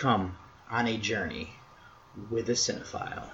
come on a journey with a cinephile.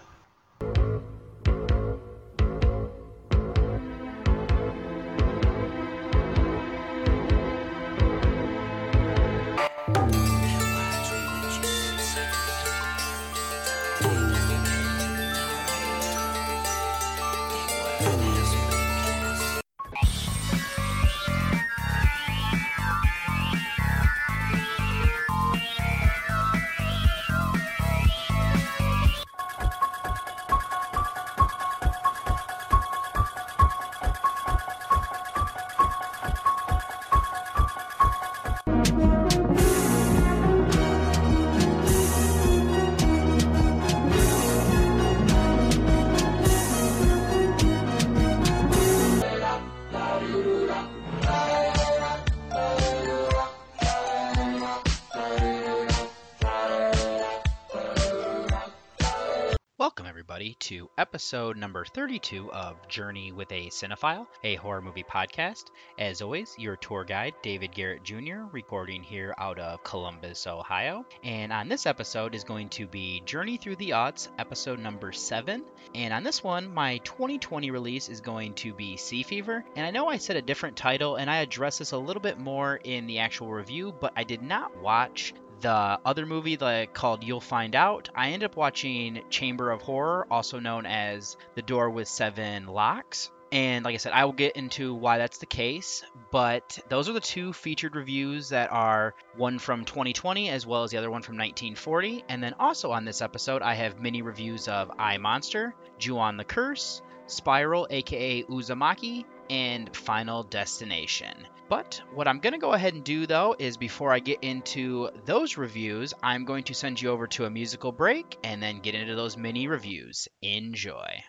Episode number 32 of Journey with a Cinephile, a horror movie podcast. As always, your tour guide, David Garrett Jr., recording here out of Columbus, Ohio. And on this episode is going to be Journey Through the Aughts, episode number 7. And on this one, my 2020 release is going to be Sea Fever. And I know I said a different title, and I addressed this a little bit more in the actual review, but I did not watch the other movie that called You'll Find Out, I ended up watching Chamber of Horror, also known as The Door with Seven Locks. And like I said, I will get into why that's the case. But those are the two featured reviews that are one from 2020 as well as the other one from 1940. And then also on this episode, I have mini reviews of I Monster, Ju-on the Curse, Spiral, aka Uzumaki, and Final Destination. But what I'm going to go ahead and do though is before I get into those reviews, I'm going to send you over to a musical break and then get into those mini reviews. Enjoy.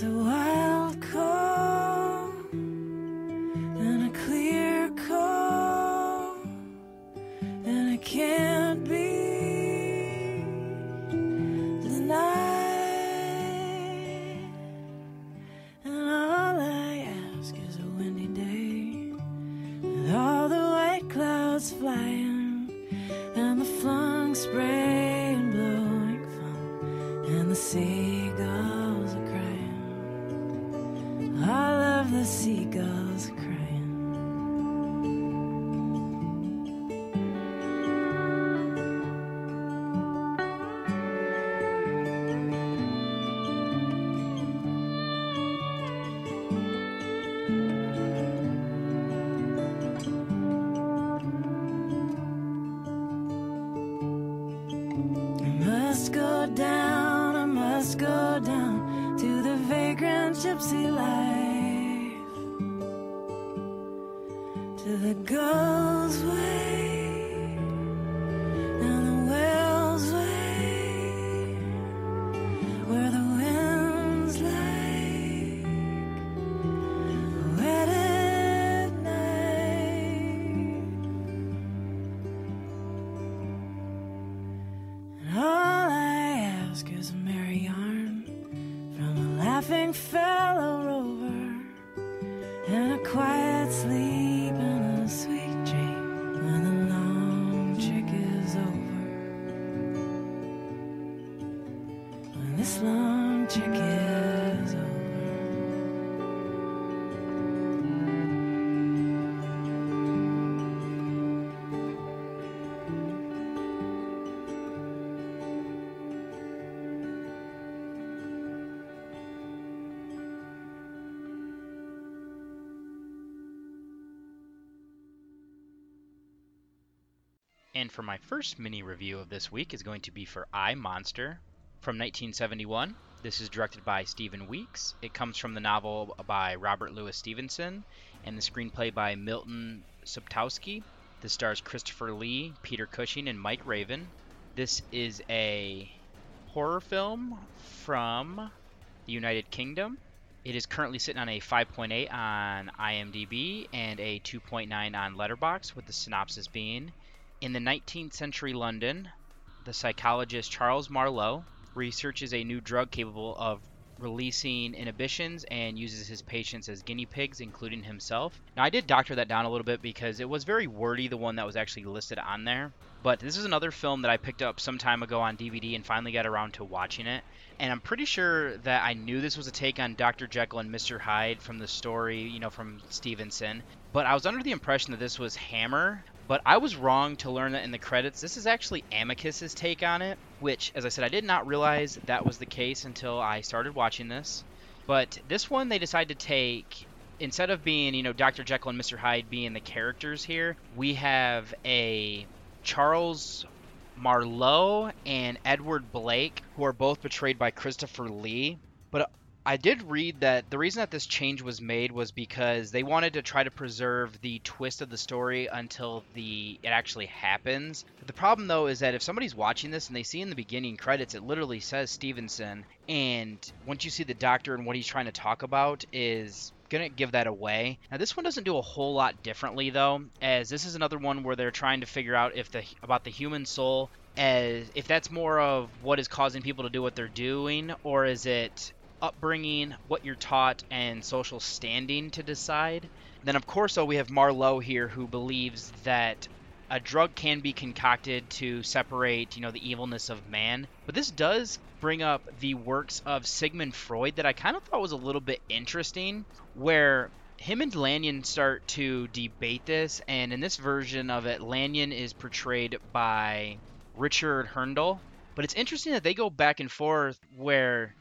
It's a And for my first mini review of this week is going to be for I Monster from 1971. This is directed by Stephen Weeks. It comes from the novel by Robert Louis Stevenson and the screenplay by Milton Subotsky. This stars Christopher Lee, Peter Cushing, and Mike Raven. This is a horror film from the United Kingdom. It is currently sitting on a 5.8 on IMDb and a 2.9 on Letterboxd, with the synopsis being In the 19th century London, the psychologist Charles Marlowe researches a new drug capable of releasing inhibitions and uses his patients as guinea pigs, including himself. Now, I did doctor that down a little bit because it was very wordy, the one that was actually listed on there. But this is another film that I picked up some time ago on DVD and finally got around to watching it. And I'm pretty sure that I knew this was a take on Dr. Jekyll and Mr. Hyde from the story, you know, from Stevenson. But I was under the impression that this was Hammer. But I was wrong to learn that in the credits, this is actually Amicus's take on it, which, as I said, I did not realize that was the case until I started watching this. But this one, they decided to take instead of being, you know, Dr. Jekyll and Mr. Hyde being the characters here, we have a Charles Marlowe and Edward Blake, who are both portrayed by Christopher Lee. But I did read that the reason that this change was made was because they wanted to try to preserve the twist of the story until the it actually happens. But the problem though is that if somebody's watching this and they see in the beginning credits it literally says Stevenson and once you see the doctor and what he's trying to talk about is gonna give that away. Now this one doesn't do a whole lot differently though, as this is another one where they're trying to figure out if the about the human soul as if that's more of what is causing people to do what they're doing or is it upbringing, what you're taught, and social standing to decide. Then, of course, we have Marlowe here who believes that a drug can be concocted to separate, you know, the evilness of man. But this does bring up the works of Sigmund Freud that I kind of thought was a little bit interesting, where him and Lanyon start to debate this, and in this version of it, Lanyon is portrayed by Richard Hurndall. But it's interesting that they go back and forth where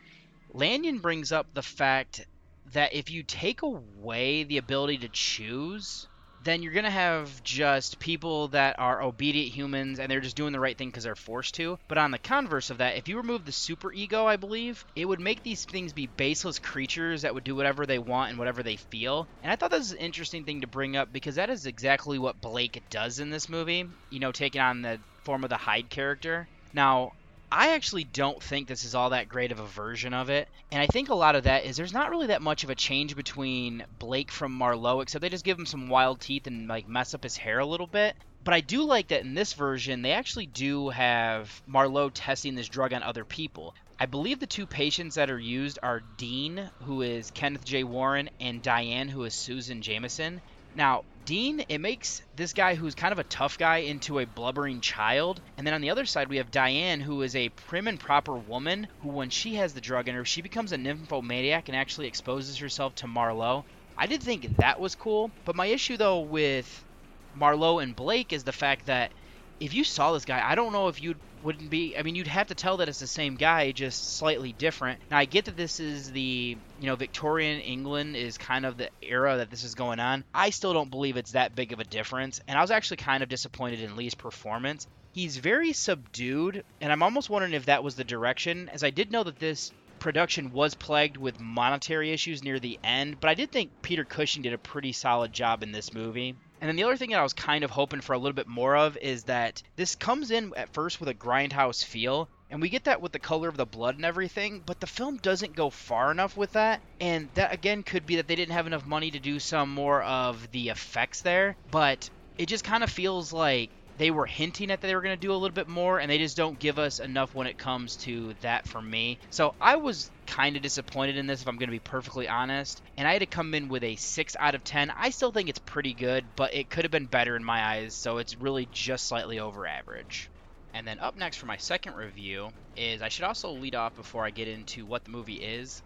Lanyon brings up the fact that if you take away the ability to choose, then you're going to have just people that are obedient humans and they're just doing the right thing because they're forced to. But on the converse of that, if you remove the super ego, I believe, it would make these things be baseless creatures that would do whatever they want and whatever they feel. And I thought that was an interesting thing to bring up because that is exactly what Blake does in this movie, you know, taking on the form of the Hyde character. Now, I actually don't think this is all that great of a version of it. And I think a lot of that is there's not really that much of a change between Blake from Marlowe, except they just give him some wild teeth and like mess up his hair a little bit. But I do like that in this version, they actually do have Marlowe testing this drug on other people. I believe the two patients that are used are Dean, who is Kenneth J. Warren, and Diane, who is Susan Jameson. Now, Dean, it makes this guy who's kind of a tough guy into a blubbering child. And then on the other side, we have Diane, who is a prim and proper woman who, when she has the drug in her, she becomes a nymphomaniac and actually exposes herself to Marlowe. I did think that was cool. But my issue, though, with Marlowe and Blake is the fact that if you saw this guy, I don't know if you wouldn't be. I mean, you'd have to tell that it's the same guy, just slightly different. Now, I get that this is the you know Victorian England is kind of the era that this is going on. I still don't believe it's that big of a difference, and I was actually kind of disappointed in Lee's performance. He's very subdued, and I'm almost wondering if that was the direction, as I did know that this production was plagued with monetary issues near the end, but I did think Peter Cushing did a pretty solid job in this movie. And then the other thing that I was kind of hoping for a little bit more of is that this comes in at first with a grindhouse feel, and we get that with the color of the blood and everything, but the film doesn't go far enough with that. And that again could be that they didn't have enough money to do some more of the effects there, but it just kind of feels like they were hinting at that they were going to do a little bit more, and they just don't give us enough when it comes to that for me. So I was kind of disappointed in this, if I'm going to be perfectly honest. And I had to come in with a 6 out of 10. I still think it's pretty good, but it could have been better in my eyes, so it's really just slightly over average. And then up next for my second review is I should also lead off before I get into what the movie is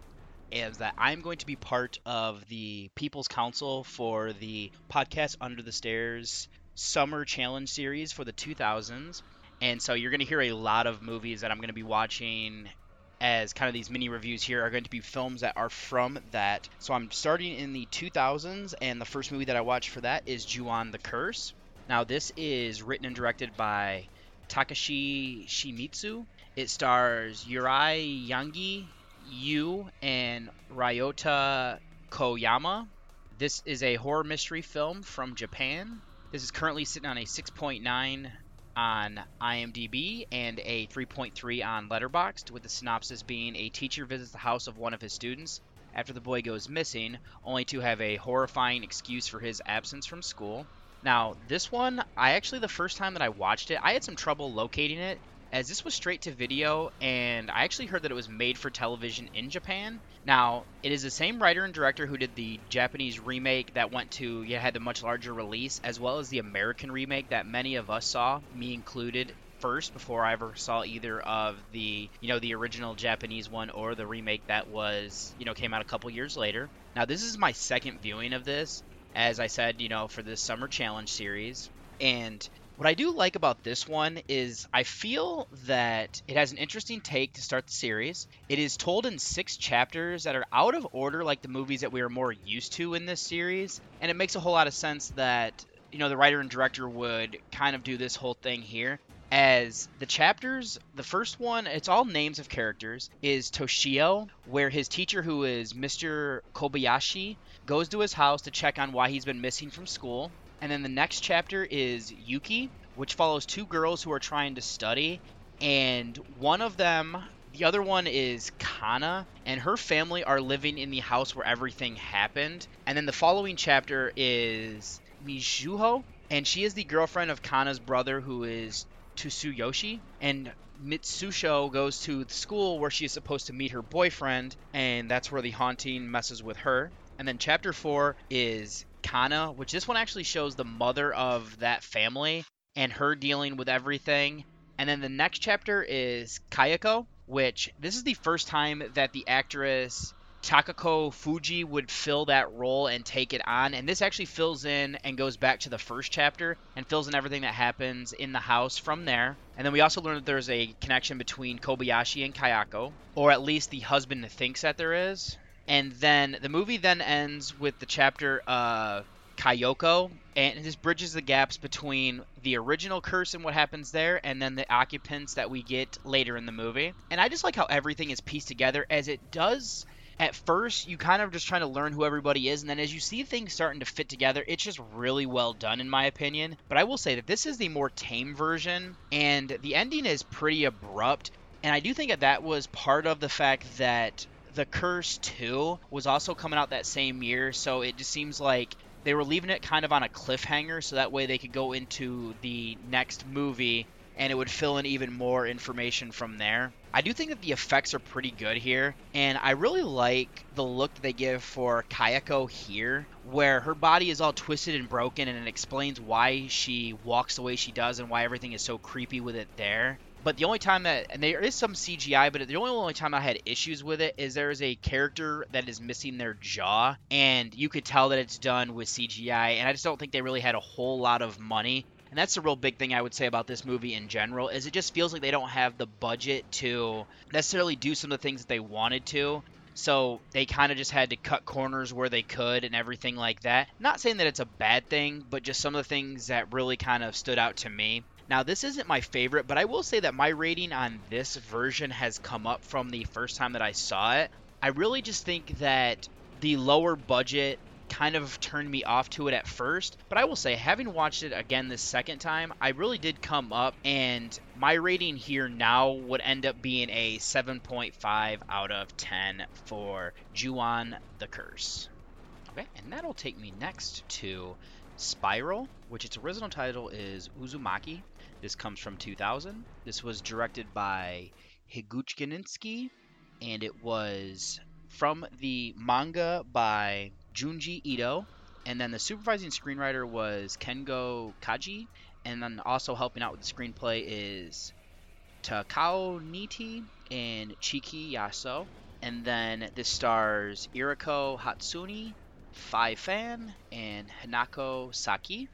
is that I'm going to be part of the People's Council for the podcast Under the Stairs Summer Challenge series for the 2000s. And so you're going to hear a lot of movies that I'm going to be watching as kind of these mini reviews here are going to be films that are from that. So I'm starting in the 2000s, and the first movie that I watched for that is Ju-on the Curse. Now, this is written and directed by Takashi Shimizu. It stars Yurei Yanagi, Yu, and Ryota Koyama. This is a horror mystery film from Japan. This is currently sitting on a 6.9 on IMDb and a 3.3 on Letterboxd, with the synopsis being a teacher visits the house of one of his students after the boy goes missing, only to have a horrifying excuse for his absence from school. Now, this one, I actually, the first time that I watched it, I had some trouble locating it, as this was straight to video, and I actually heard that it was made for television in Japan. Now, it is the same writer and director who did the Japanese remake that went to, yeah, had the much larger release, as well as the American remake that many of us saw, me included, first before I ever saw either of the you know the original Japanese one or the remake that was you know came out a couple years later. Now this is my second viewing of this, as I said you know for this summer challenge series, and what I do like about this one is I feel that it has an interesting take to start the series. It is told in six chapters that are out of order, like the movies that we are more used to in this series, and it makes a whole lot of sense that you know the writer and director would kind of do this whole thing here as the chapters the first one it's all names of characters is toshio where his teacher who is mr kobayashi goes to his house to check on why he's been missing from school and then the next chapter is yuki which follows two girls who are trying to study. And one of them the other one is kana and her family are living in the house where everything happened. And then the following chapter is mizuho and she is the girlfriend of Kana's brother, who is Tsuyoshi, and Mitsuko goes to the school where she is supposed to meet her boyfriend, and that's where the haunting messes with her. And then chapter four is Kana, which this one actually shows the mother of that family and her dealing with everything. And then the next chapter is Kayako, which this is the first time that the actress Takako Fuji would fill that role and take it on. And this actually fills in and goes back to the first chapter and fills in everything that happens in the house from there. And then we also learn that there's a connection between Kobayashi and Kayako, or at least the husband thinks that there is. And then the movie then ends with the chapter uh, Kayoko, and this bridges the gaps between the original curse and what happens there, and then the occupants that we get later in the movie. And I just like how everything is pieced together, as it does at first you kind of just trying to learn who everybody is and then as you see things starting to fit together it's just really well done in my opinion but i will say that this is the more tame version and the ending is pretty abrupt and i do think that that was part of the fact that the curse 2 was also coming out that same year so it just seems like they were leaving it kind of on a cliffhanger so that way they could go into the next movie and it would fill in even more information from there. I do think that the effects are pretty good here, and I really like the look they give for Kayako here, where her body is all twisted and broken, and it explains why she walks the way she does and why everything is so creepy with it there. But the only time that, and there is some CGI, but the only only time I had issues with it is there is a character that is missing their jaw, and you could tell that it's done with CGI, and I just don't think they really had a whole lot of money and that's the real big thing I would say about this movie in general is it just feels like they don't have the budget to necessarily do some of the things that they wanted to. So they kind of just had to cut corners where they could and everything like that. Not saying that it's a bad thing, but just some of the things that really kind of stood out to me. Now, this isn't my favorite, but I will say that my rating on this version has come up from the first time that I saw it. I really just think that the lower budget kind of turned me off to it at first. But I will say, having watched it again this second time, I really did come up, and my rating here now would end up being a 7.5 out of 10 for Ju-On the Curse. Okay, and that'll take me next to Spiral, which its original title is Uzumaki. This comes from 2000. This was directed by Higuchi and it was from the manga by Junji Ito, and then the supervising screenwriter was Kengo Kaji, and then also helping out with the screenplay is Takao Nitta and Chiki Yaso. And then this stars Eriko Hatsune, Fhi Fan, and Hinako Saeki.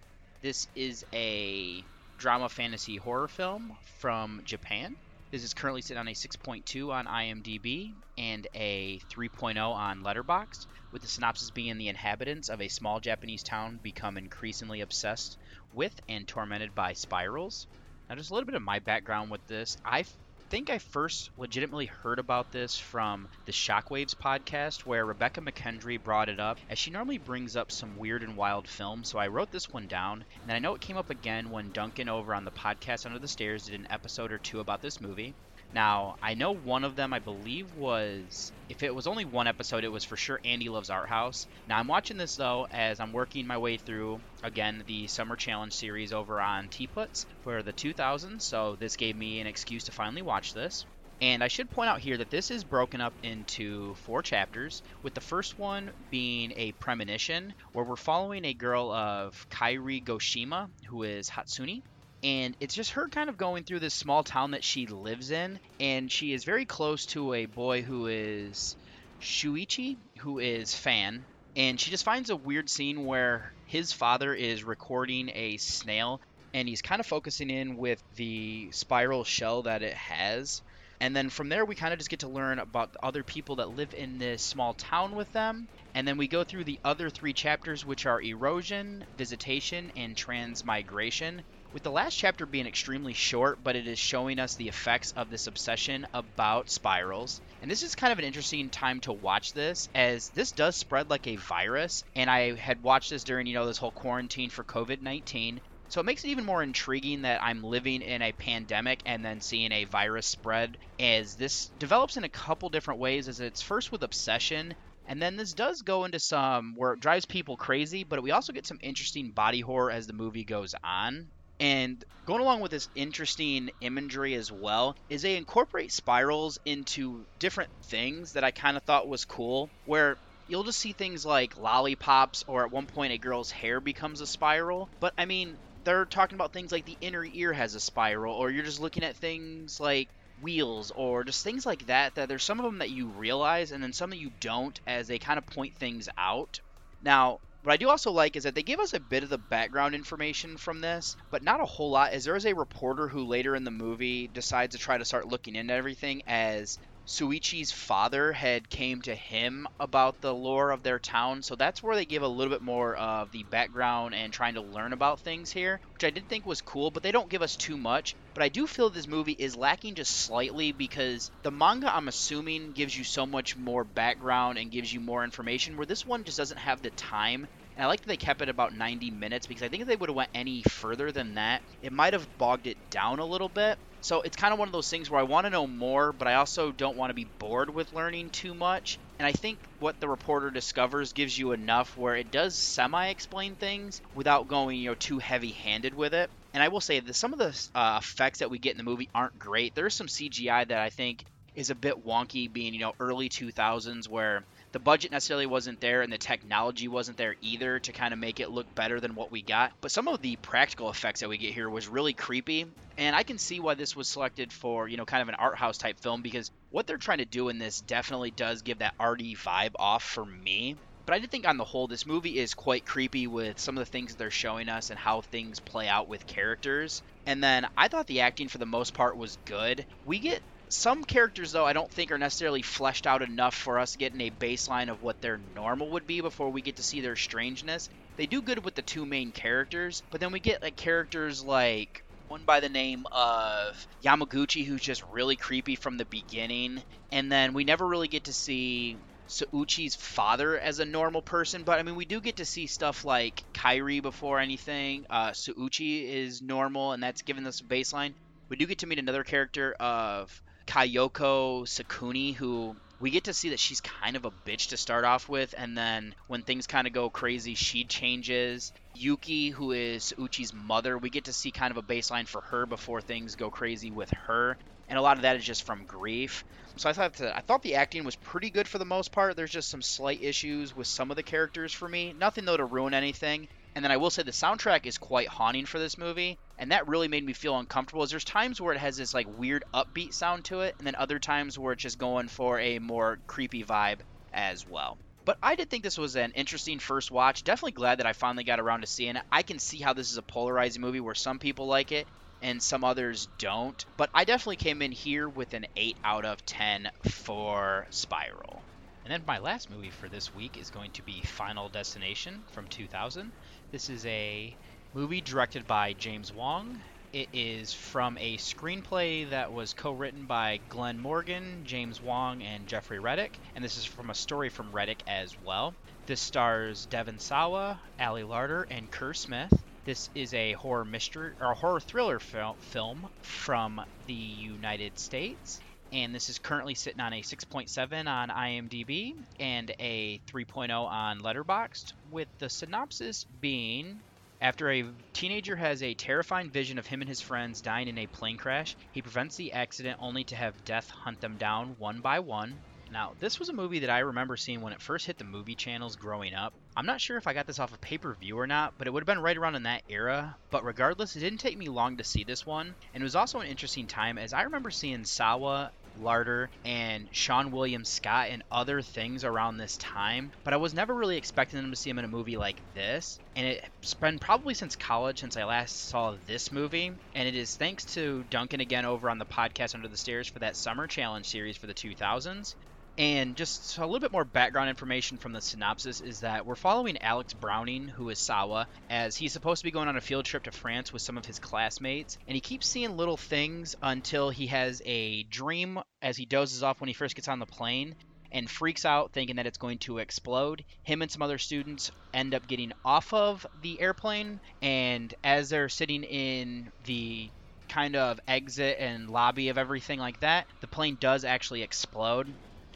This is a drama fantasy horror film from Japan. This is currently sitting on a 6.2 on IMDb and a 3.0 on Letterboxd, with the synopsis being the inhabitants of a small Japanese town become increasingly obsessed with and tormented by spirals. Now, just a little bit of my background with this. I think I first legitimately heard about this from the Shockwaves podcast, where Rebekah McKendry brought it up, as she normally brings up some weird and wild films. So I wrote this one down, and I know it came up again when Duncan over on the podcast Under the Stairs did an episode or two about this movie. Now, I know one of them, I believe, was. If it was only one episode, it was for sure Andy Loves Art House. Now, I'm watching this, though, as I'm working my way through, again, the Summer Challenge series over on Teaputs for the 2000s, so this gave me an excuse to finally watch this. And I should point out here that this is broken up into four chapters, with the first one being a premonition, where we're following a girl of Kairi Goshima, who is Hatsune and it's just her kind of going through this small town that she lives in and she is very close to a boy who is Shuichi who is Fan and she just finds a weird scene where his father is recording a snail and he's kind of focusing in with the spiral shell that it has and then from there we kind of just get to learn about the other people that live in this small town with them and then we go through the other three chapters which are erosion visitation and transmigration with the last chapter being extremely short, but it is showing us the effects of this obsession about spirals. And this is kind of an interesting time to watch this, as this does spread like a virus. And I had watched this during, you know, this whole quarantine for COVID 19. So it makes it even more intriguing that I'm living in a pandemic and then seeing a virus spread as this develops in a couple different ways as it's first with obsession and then this does go into some where it drives people crazy, but we also get some interesting body horror as the movie goes on. And going along with this interesting imagery as well is they incorporate spirals into different things that I kind of thought was cool. Where you'll just see things like lollipops, or at one point a girl's hair becomes a spiral. But I mean, they're talking about things like the inner ear has a spiral, or you're just looking at things like wheels or just things like that that there's some of them that you realize and then some that you don't as they kind of point things out now what I do also like is that they give us a bit of the background information from this, but not a whole lot, as there is a reporter who later in the movie decides to try to start looking into everything as Shuichi's father had came to him about the lore of their town, so that's where they give a little bit more of the background and trying to learn about things here, which I did think was cool, but they don't give us too much. But I do feel this movie is lacking just slightly because the manga, I'm assuming, gives you so much more background and gives you more information, where this one just doesn't have the time and I like that they kept it about 90 minutes because I think if they would have went any further than that, it might have bogged it down a little bit. So it's kind of one of those things where I want to know more, but I also don't want to be bored with learning too much. And I think what the reporter discovers gives you enough where it does semi-explain things without going, you know, too heavy-handed with it. And I will say that some of the uh, effects that we get in the movie aren't great. There's some CGI that I think is a bit wonky, being you know early 2000s where the budget necessarily wasn't there and the technology wasn't there either to kind of make it look better than what we got. But some of the practical effects that we get here was really creepy. And I can see why this was selected for, you know, kind of an art house type film because what they're trying to do in this definitely does give that arty vibe off for me. But I did think on the whole, this movie is quite creepy with some of the things they're showing us and how things play out with characters. And then I thought the acting for the most part was good. We get some characters, though, I don't think are necessarily fleshed out enough for us getting a baseline of what their normal would be before we get to see their strangeness. They do good with the two main characters, but then we get like characters like one by the name of Yamaguchi, who's just really creepy from the beginning, and then we never really get to see Shuichi's father as a normal person, but I mean, we do get to see stuff like Kairi before anything. Uh, Shuichi is normal, and that's given us a baseline. We do get to meet another character of Kayoko Sakuni, who we get to see that she's kind of a bitch to start off with, and then when things kind of go crazy, she changes. Yuki, who is Uchi's mother, we get to see kind of a baseline for her before things go crazy with her, and a lot of that is just from grief. So I thought that, I thought the acting was pretty good for the most part. There's just some slight issues with some of the characters for me. Nothing though to ruin anything. And then I will say the soundtrack is quite haunting for this movie, and that really made me feel uncomfortable. As there's times where it has this like weird upbeat sound to it, and then other times where it's just going for a more creepy vibe as well. But I did think this was an interesting first watch. Definitely glad that I finally got around to seeing it. I can see how this is a polarizing movie where some people like it and some others don't. But I definitely came in here with an 8 out of 10 for Spiral. And then my last movie for this week is going to be Final Destination from 2000. This is a movie directed by James Wong. It is from a screenplay that was co written by Glenn Morgan, James Wong, and Jeffrey Reddick. And this is from a story from Reddick as well. This stars Devon Sawa, Ali Larter, and Kerr Smith. This is a horror mystery or horror thriller fil- film from the United States. And this is currently sitting on a 6.7 on IMDb and a 3.0 on Letterboxd, with the synopsis being after a teenager has a terrifying vision of him and his friends dying in a plane crash, he prevents the accident only to have death hunt them down one by one. Now, this was a movie that I remember seeing when it first hit the movie channels growing up. I'm not sure if I got this off of pay per view or not, but it would have been right around in that era. But regardless, it didn't take me long to see this one. And it was also an interesting time as I remember seeing Sawa Larter and Seann William Scott and other things around this time, but I was never really expecting them to see him in a movie like this. And it's been probably since college since I last saw this movie, and it is thanks to Duncan again over on the podcast Under the Stairs for that Summer Challenge series for the 2000s. And just a little bit more background information from the synopsis is that we're following Alex Browning, who is Sawa, as he's supposed to be going on a field trip to France with some of his classmates. And he keeps seeing little things until he has a dream as he dozes off when he first gets on the plane and freaks out thinking that it's going to explode. Him and some other students end up getting off of the airplane, and as they're sitting in the kind of exit and lobby of everything like that, the plane does actually explode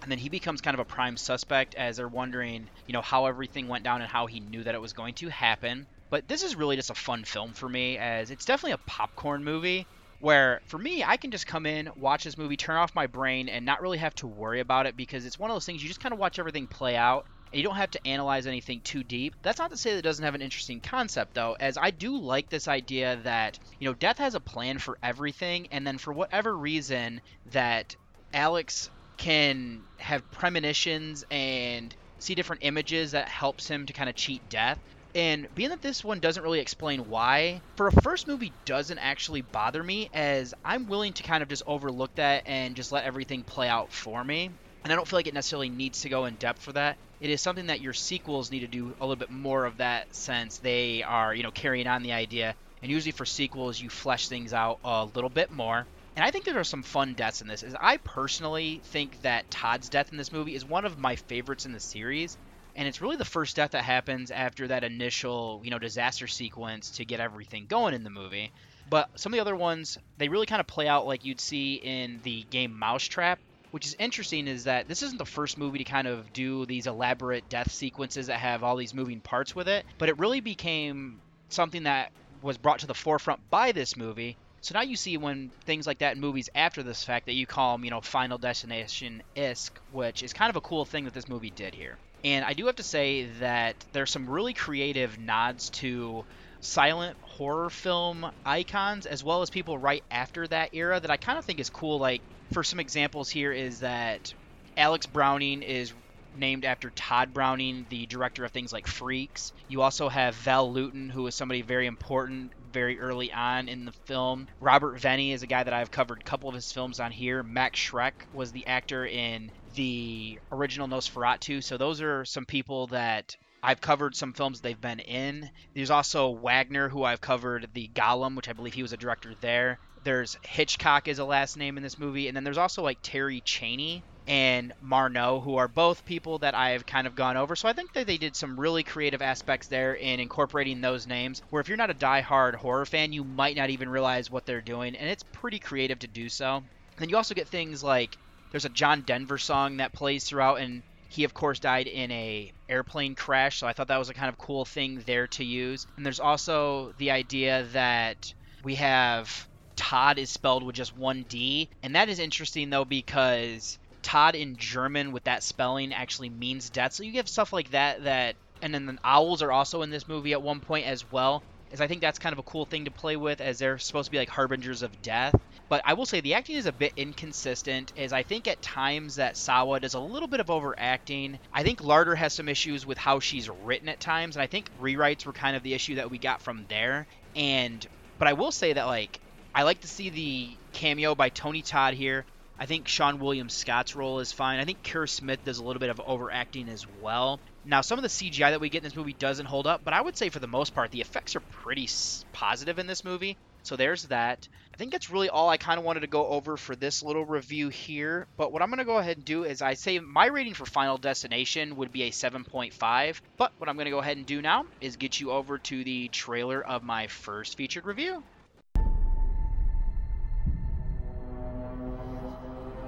and then he becomes kind of a prime suspect as they're wondering, you know, how everything went down and how he knew that it was going to happen. But this is really just a fun film for me, as it's definitely a popcorn movie. Where for me, I can just come in, watch this movie, turn off my brain, and not really have to worry about it because it's one of those things you just kind of watch everything play out and you don't have to analyze anything too deep. That's not to say that it doesn't have an interesting concept, though, as I do like this idea that, you know, death has a plan for everything, and then for whatever reason, that Alex can have premonitions and see different images that helps him to kind of cheat death. And being that this one doesn't really explain why, for a first movie doesn't actually bother me as I'm willing to kind of just overlook that and just let everything play out for me. And I don't feel like it necessarily needs to go in depth for that. It is something that your sequels need to do a little bit more of that since they are, you know, carrying on the idea. And usually for sequels, you flesh things out a little bit more. And I think there are some fun deaths in this. Is I personally think that Tod's death in this movie is one of my favorites in the series, and it's really the first death that happens after that initial, you know, disaster sequence to get everything going in the movie. But some of the other ones, they really kind of play out like you'd see in the game Mousetrap, which is interesting is that this isn't the first movie to kind of do these elaborate death sequences that have all these moving parts with it, but it really became something that was brought to the forefront by this movie so now you see when things like that in movies after this fact that you call them, you know, Final Destination isk, which is kind of a cool thing that this movie did here. And I do have to say that there's some really creative nods to silent horror film icons as well as people right after that era that I kind of think is cool. Like, for some examples here, is that Alex Browning is named after Tod Browning, the director of things like Freaks. You also have Val Lewton, who is somebody very important very early on in the film. Robert Wiene is a guy that I've covered a couple of his films on here. Max Schreck was the actor in the original Nosferatu. So those are some people that I've covered some films they've been in. There's also Wagner, who I've covered the Golem, which I believe he was a director there. There's Hitchcock is a last name in this movie, and then there's also like Terry Chaney, and Murnau, who are both people that I've kind of gone over. So I think that they did some really creative aspects there in incorporating those names. Where if you're not a die-hard horror fan, you might not even realize what they're doing, and it's pretty creative to do so. Then you also get things like there's a John Denver song that plays throughout, and he of course died in a airplane crash, so I thought that was a kind of cool thing there to use. And there's also the idea that we have Tod is spelled with just one D, and that is interesting though because Tod in German with that spelling actually means death. So you have stuff like that that and then the owls are also in this movie at one point as well. As I think that's kind of a cool thing to play with as they're supposed to be like harbingers of death. But I will say the acting is a bit inconsistent as I think at times that Sawa does a little bit of overacting. I think Larter has some issues with how she's written at times, and I think rewrites were kind of the issue that we got from there. And but I will say that like I like to see the cameo by Tony Todd here. I think Seann William Scott's role is fine. I think Kerr Smith does a little bit of overacting as well. Now, some of the CGI that we get in this movie doesn't hold up, but I would say for the most part, the effects are pretty positive in this movie. So there's that. I think that's really all I kind of wanted to go over for this little review here. But what I'm going to go ahead and do is I say my rating for Final Destination would be a 7.5. But what I'm going to go ahead and do now is get you over to the trailer of my first featured review.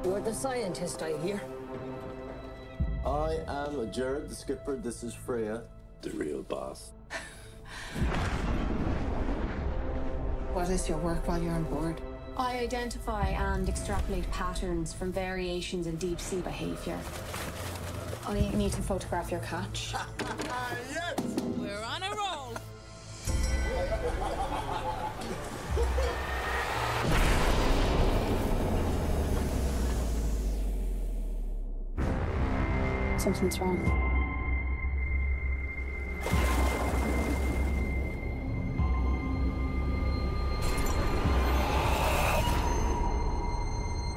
You're the scientist, I hear. I am a Jared, the skipper. This is Freya, the real boss. What is your work while you're on board? I identify and extrapolate patterns from variations in deep sea behavior. I need to photograph your catch. yes! Something's wrong.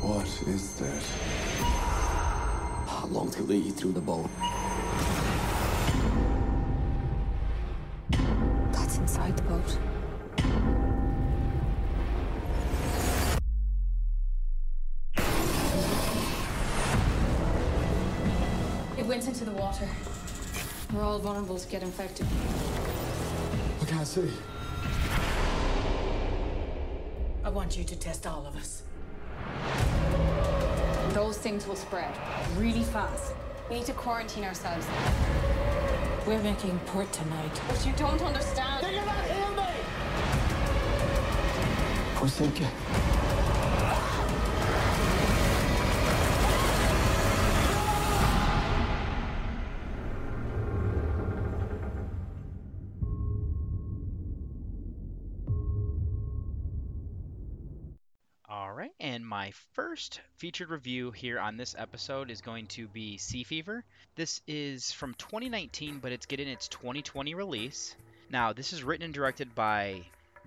What is that? How long till they eat through the boat? Went into the water. We're all vulnerable to get infected. I can't see. I want you to test all of us. Those things will spread really fast. We need to quarantine ourselves. We're making port tonight. But you don't understand. Did you not hear me? We're my first featured review here on this episode is going to be Sea Fever. This is from 2019, but it's getting its 2020 release. Now, this is written and directed by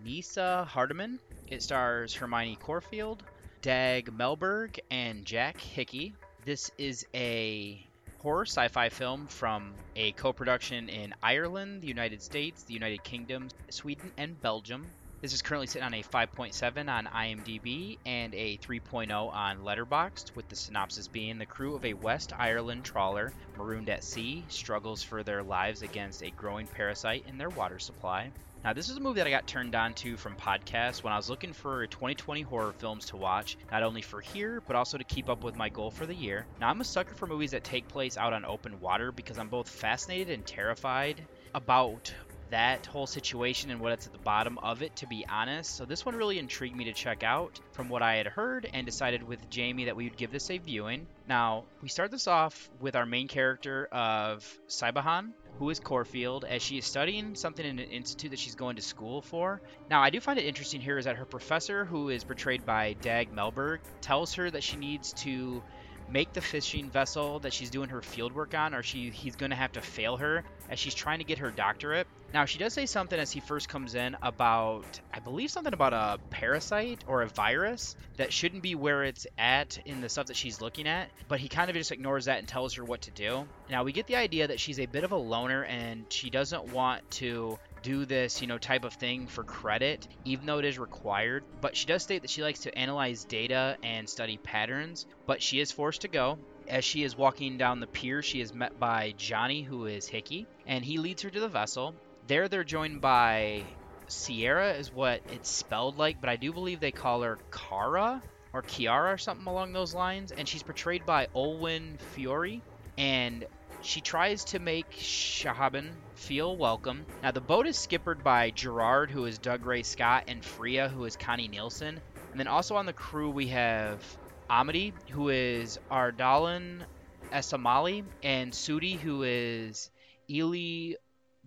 Neasa Hardiman. It stars Hermione Corfield, Dag Malmberg, and Jack Hickey. This is a horror sci fi film from a co production in Ireland, the United States, the United Kingdom, Sweden, and Belgium. This is currently sitting on a 5.7 on IMDb and a 3.0 on Letterboxd, with the synopsis being the crew of a West Ireland trawler marooned at sea struggles for their lives against a growing parasite in their water supply. Now, this is a movie that I got turned on to from podcasts when I was looking for 2020 horror films to watch, not only for here, but also to keep up with my goal for the year. Now, I'm a sucker for movies that take place out on open water because I'm both fascinated and terrified about that whole situation and what's at the bottom of it, to be honest. So this one really intrigued me to check out from what I had heard and decided with Jamie that we would give this a viewing. Now, we start this off with our main character of Saibahan, who is Corfield, as she is studying something in an institute that she's going to school for. Now, I do find it interesting here is that her professor, who is portrayed by Dag Malmberg, tells her that she needs to make the fishing vessel that she's doing her field work on or she he's going to have to fail her as she's trying to get her doctorate. Now, she does say something as he first comes in about I believe something about a parasite or a virus that shouldn't be where it's at in the stuff that she's looking at, but he kind of just ignores that and tells her what to do. Now, we get the idea that she's a bit of a loner and she doesn't want to do this, you know, type of thing for credit, even though it is required. But she does state that she likes to analyze data and study patterns, but she is forced to go. As she is walking down the pier, she is met by Johnny, who is Hickey, and he leads her to the vessel. There, they're joined by Sierra, is what it's spelled like, but I do believe they call her Kara or Kiara or something along those lines, and she's portrayed by Olwen Fouéré. And she tries to make Shahaban feel welcome. Now, the boat is skippered by Gerard, who is Dougray Scott, and Freya, who is Connie Nielsen. And then also on the crew, we have Amity, who is Ardalan Esmaili, and Sudi, who is Elie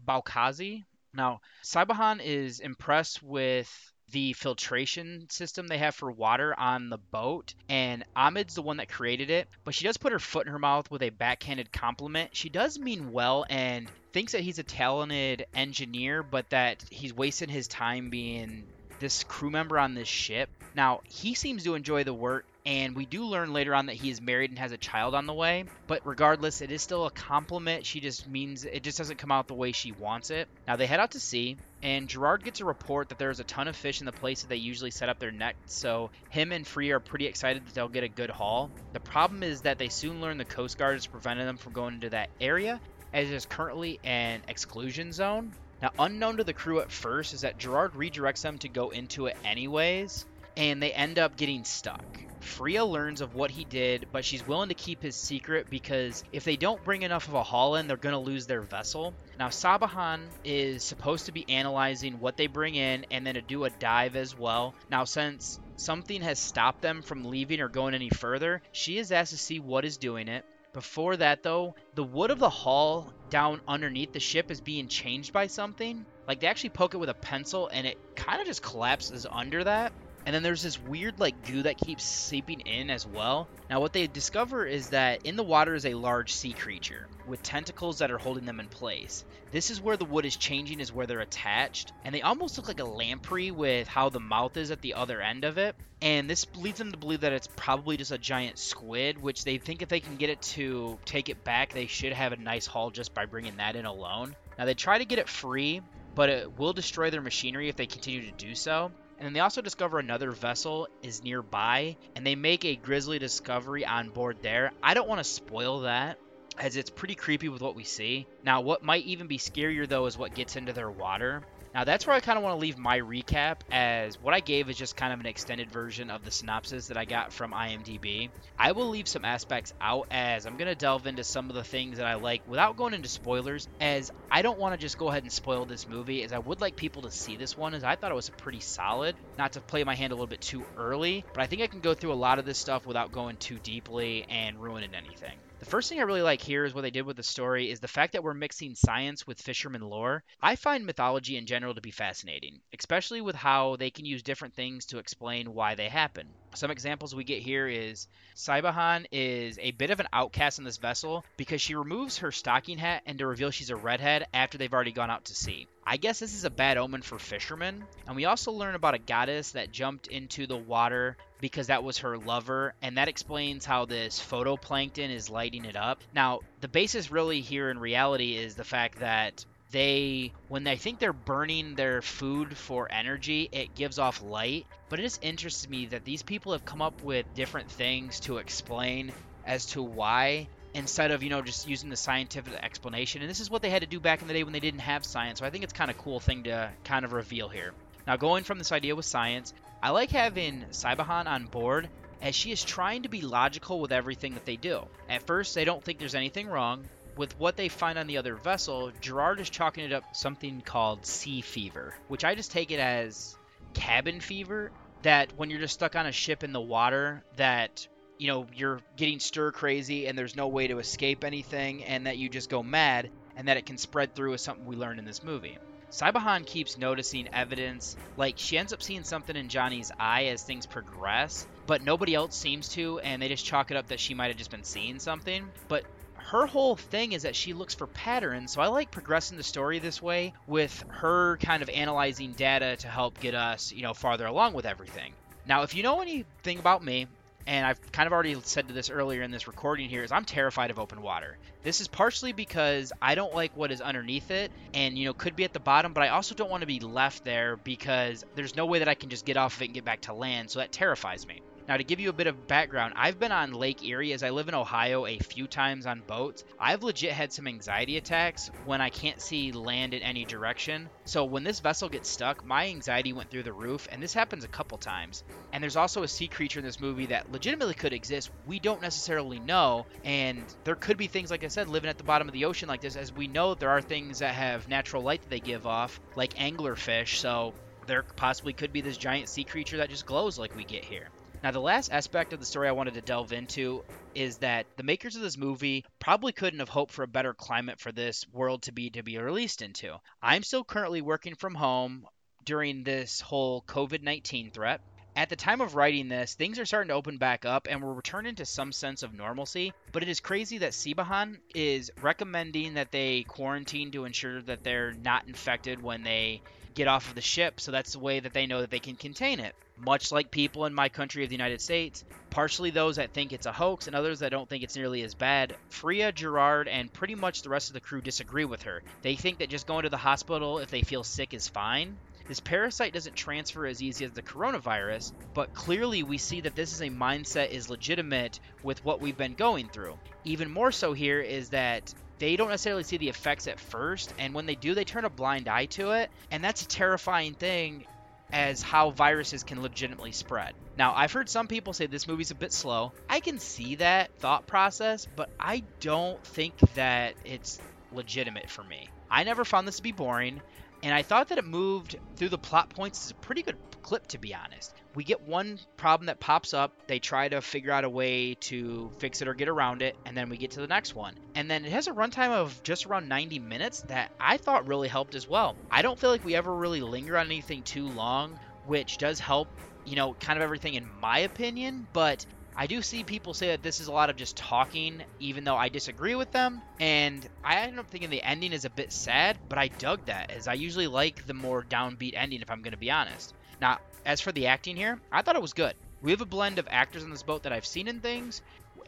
Bouakaze. Now, Saibahan is impressed with the filtration system they have for water on the boat, and Ahmed's the one that created it. But she does put her foot in her mouth with a backhanded compliment. She does mean well and thinks that he's a talented engineer, but that he's wasting his time being this crew member on this ship. Now, he seems to enjoy the work, and we do learn later on that he is married and has a child on the way. But regardless, it is still a compliment. She just means it just doesn't come out the way she wants it. Now, they head out to sea, and Gerard gets a report that there's a ton of fish in the place that they usually set up their nets, so him and Free are pretty excited that they'll get a good haul. The problem is that they soon learn the Coast Guard is preventing them from going into that area, as it is currently an exclusion zone. Now, unknown to the crew at first is that Gerard redirects them to go into it anyways, and they end up getting stuck. Freya learns of what he did, but she's willing to keep his secret because if they don't bring enough of a haul in, they're going to lose their vessel. Now, Sabahan is supposed to be analyzing what they bring in and then to do a dive as well. Now, since something has stopped them from leaving or going any further, she is asked to see what is doing it. Before that, though, the wood of the hull down underneath the ship is being changed by something. Like, they actually poke it with a pencil and it kind of just collapses under that. And then there's this weird like goo that keeps seeping in as well. Now what they discover is that in the water is a large sea creature with tentacles that are holding them in place. This is where the wood is changing is where they're attached and they almost look like a lamprey with how the mouth is at the other end of it. And this leads them to believe that it's probably just a giant squid, which they think if they can get it to take it back, they should have a nice haul just by bringing that in alone. Now they try to get it free, but it will destroy their machinery if they continue to do so. And they also discover another vessel is nearby, and they make a grisly discovery on board there. I don't want to spoil that, as it's pretty creepy with what we see. Now, what might even be scarier though is what gets into their water. Now that's where I kind of want to leave my recap as what I gave is just kind of an extended version of the synopsis that I got from IMDb. I will leave some aspects out as I'm going to delve into some of the things that I like without going into spoilers as I don't want to just go ahead and spoil this movie as I would like people to see this one as I thought it was pretty solid. Not to play my hand a little bit too early, but I think I can go through a lot of this stuff without going too deeply and ruining anything. The first thing I really like here is what they did with the story is the fact that we're mixing science with fisherman lore. I find mythology in general to be fascinating, especially with how they can use different things to explain why they happen. Some examples we get here is Saibahan is a bit of an outcast in this vessel because she removes her stocking hat and to reveal she's a redhead after they've already gone out to sea. I guess this is a bad omen for fishermen. And we also learn about a goddess that jumped into the water because that was her lover, and that explains how this photoplankton is lighting it up. Now, the basis really here in reality is the fact that they when they think they're burning their food for energy it gives off light. But it just interests me that these people have come up with different things to explain as to why instead of you know just using the scientific explanation. And this is what they had to do back in the day when they didn't have science. So i think it's kind of cool thing to kind of reveal here. Now going from this idea with science i like having saibahan on board as she is trying to be logical with everything that they do at first they don't think there's anything wrong with what they find on the other vessel, Gerard is chalking it up something called sea fever, which I just take it as cabin fever. That when you're just stuck on a ship in the water, that you know you're getting stir crazy and there's no way to escape anything, and that you just go mad, and that it can spread through is something we learned in this movie. Saibahan keeps noticing evidence, like she ends up seeing something in Johnny's eye as things progress, but nobody else seems to, and they just chalk it up that she might have just been seeing something. But her whole thing is that she looks for patterns. So I like progressing the story this way with her kind of analyzing data to help get us, you know, farther along with everything. Now, if you know anything about me, and I've kind of already said to this earlier in this recording here, is I'm terrified of open water. This is partially because I don't like what is underneath it and, you know, could be at the bottom, but I also don't want to be left there because there's no way that I can just get off of it and get back to land, so that terrifies me. Now, to give you a bit of background, I've been on Lake Erie as I live in Ohio a few times on boats. I've legit had some anxiety attacks when I can't see land in any direction. So, when this vessel gets stuck, my anxiety went through the roof, and this happens a couple times. And there's also a sea creature in this movie that legitimately could exist. We don't necessarily know, and there could be things, like I said, living at the bottom of the ocean like this, as we know there are things that have natural light that they give off, like anglerfish. So, there possibly could be this giant sea creature that just glows like we get here. Now, the last aspect of the story I wanted to delve into is that the makers of this movie probably couldn't have hoped for a better climate for this world to be to be released into. I'm still currently working from home during this whole COVID-19 threat. At the time of writing this, things are starting to open back up and we're returning to some sense of normalcy. But it is crazy that Sibahan is recommending that they quarantine to ensure that they're not infected when they get off of the ship, so that's the way that they know that they can contain it. Much like people in my country of the United States, partially those that think it's a hoax and others that don't think it's nearly as bad, Freya, Gerard, and pretty much the rest of the crew disagree with her. They think that just going to the hospital if they feel sick is fine. This parasite doesn't transfer as easy as the coronavirus, but clearly we see that this is a mindset is legitimate with what we've been going through. Even more so here is that they don't necessarily see the effects at first, and when they do, they turn a blind eye to it, and that's a terrifying thing as how viruses can legitimately spread. Now, I've heard some people say this movie's a bit slow. I can see that thought process, but I don't think that it's legitimate for me. I never found this to be boring and I thought that it moved through the plot points as a pretty good clip, to be honest. We get one problem that pops up, they try to figure out a way to fix it or get around it, and then we get to the next one. And then it has a runtime of just around 90 minutes that I thought really helped as well. I don't feel like we ever really linger on anything too long, which does help, you know, kind of everything in my opinion, but I do see people say that this is a lot of just talking, even though I disagree with them. And I end up thinking the ending is a bit sad, but I dug that, as I usually like the more downbeat ending, if I'm going to be honest. Now, as for the acting here, I thought it was good. We have a blend of actors on this boat that I've seen in things,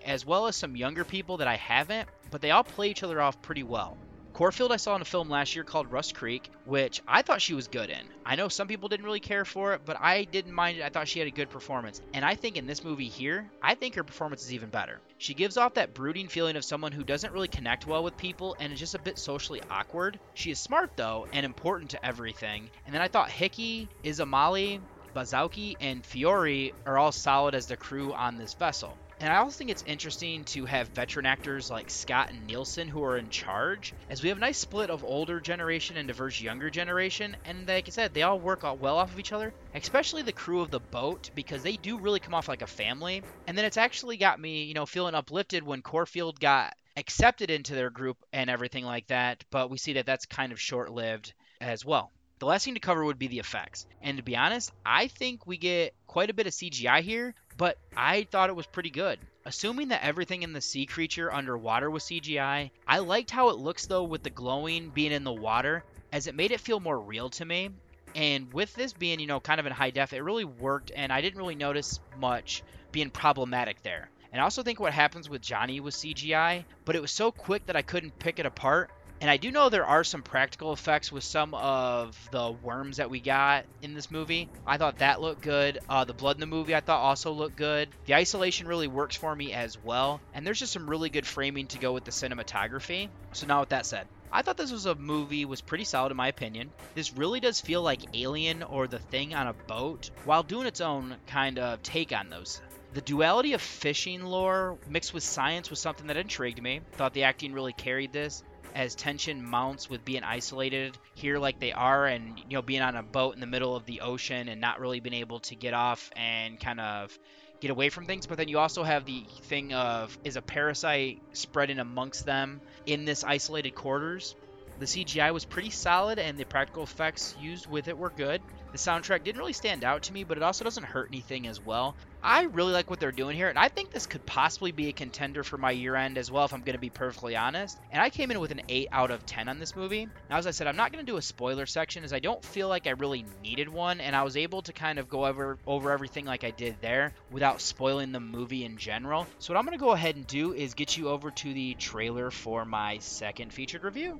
as well as some younger people that I haven't, but they all play each other off pretty well. Corfield I saw in a film last year called Rust Creek, which I thought she was good in. I know some people didn't really care for it, but I didn't mind it. I thought she had a good performance. And I think in this movie here, I think her performance is even better. She gives off that brooding feeling of someone who doesn't really connect well with people and is just a bit socially awkward. She is smart though and important to everything. And then I thought Hickey, Esmaili, Bazowski, and Fiore are all solid as the crew on this vessel. And I also think it's interesting to have veteran actors like Scott and Nielsen who are in charge, as we have a nice split of older generation and diverse younger generation. And like I said, they all work well off of each other, especially the crew of the boat, because they do really come off like a family. And then it's actually got me, you know, feeling uplifted when Corfield got accepted into their group and everything like that. But we see that that's kind of short lived as well. The last thing to cover would be the effects. And to be honest, I think we get quite a bit of CGI here, but I thought it was pretty good. Assuming that everything in the sea creature underwater was CGI, I liked how it looks though with the glowing being in the water, as it made it feel more real to me. And with this being, you know, kind of in high def, it really worked, and I didn't really notice much being problematic there. And I also think what happens with Johnny was CGI, but it was so quick that I couldn't pick it apart and I do know there are some practical effects with some of the worms that we got in this movie. I thought that looked good. Uh, the blood in the movie I thought also looked good. The isolation really works for me as well. And there's just some really good framing to go with the cinematography. So now with that said, I thought this was a movie was pretty solid in my opinion. This really does feel like Alien or The Thing on a boat while doing its own kind of take on those. The duality of fishing lore mixed with science was something that intrigued me. Thought the acting really carried this as tension mounts with being isolated here like they are and you know being on a boat in the middle of the ocean and not really being able to get off and kind of get away from things but then you also have the thing of is a parasite spreading amongst them in this isolated quarters the CGI was pretty solid and the practical effects used with it were good. The soundtrack didn't really stand out to me, but it also doesn't hurt anything as well. I really like what they're doing here, and I think this could possibly be a contender for my year end as well, if I'm going to be perfectly honest. And I came in with an 8 out of 10 on this movie. Now, as I said, I'm not going to do a spoiler section, as I don't feel like I really needed one, and I was able to kind of go over, over everything like I did there without spoiling the movie in general. So, what I'm going to go ahead and do is get you over to the trailer for my second featured review.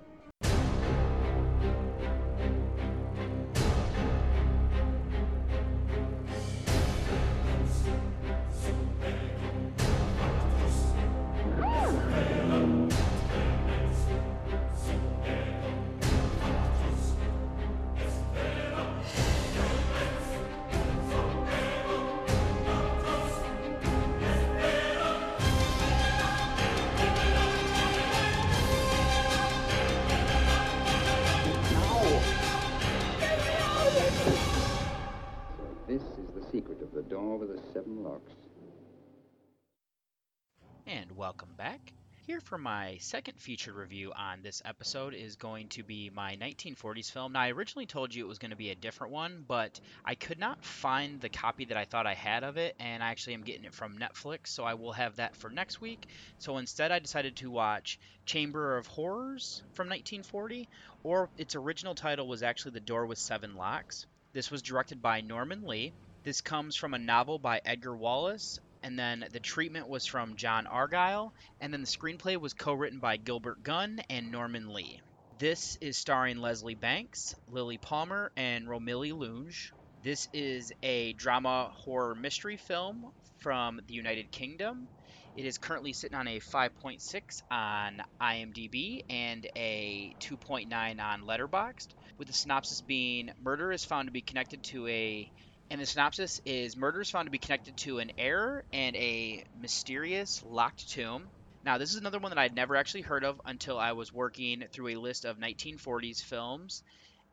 For my second featured review on this episode is going to be my 1940s film. Now, I originally told you it was going to be a different one, but I could not find the copy that I thought I had of it, and I actually am getting it from Netflix, so I will have that for next week. So instead, I decided to watch Chamber of Horrors from 1940, or its original title was actually The Door with Seven Locks. This was directed by Norman Lee. This comes from a novel by Edgar Wallace, and then the treatment was from John Argyle, and then the screenplay was co-written by Gilbert Gunn and Norman Lee. This is starring Leslie Banks, Lilli Palmer, and Romilly Lunge. This is a drama horror mystery film from the United Kingdom. It is currently sitting on a 5.6 on IMDb and a 2.9 on Letterboxd, with the synopsis being murder is found to be connected to a and the synopsis is murder is found to be connected to an error and a mysterious locked tomb. Now, this is another one that I'd never actually heard of until I was working through a list of 1940s films.